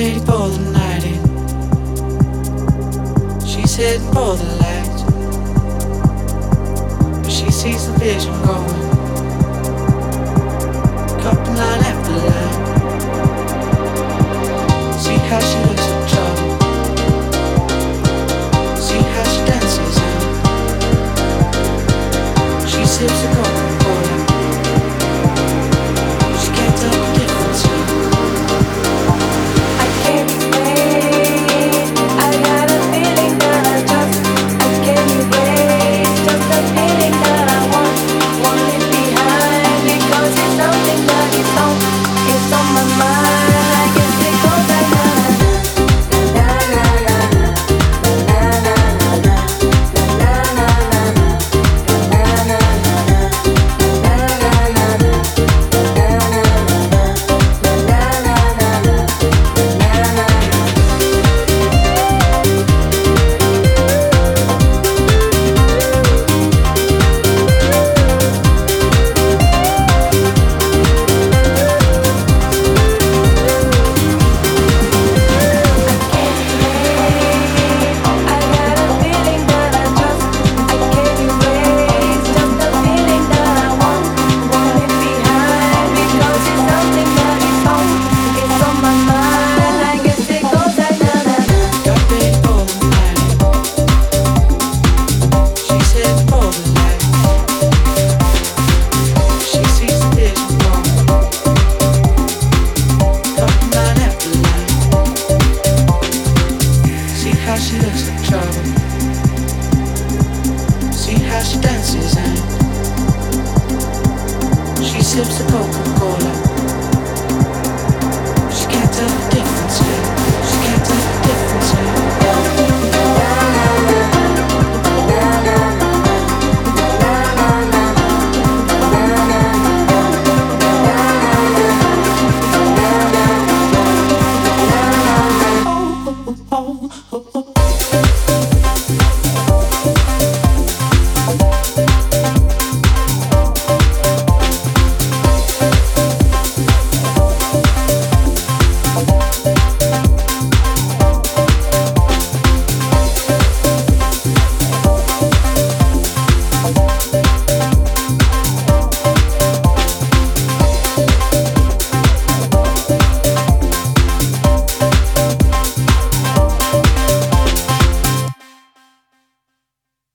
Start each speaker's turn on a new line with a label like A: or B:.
A: Ready for the night in. She's heading for the light. But she sees the vision going. Cupping line after line. See how she sips a Coca-Cola. She can't tell the difference here.
B: She can't
A: tell the difference here. Oh, oh, oh. oh, oh, oh.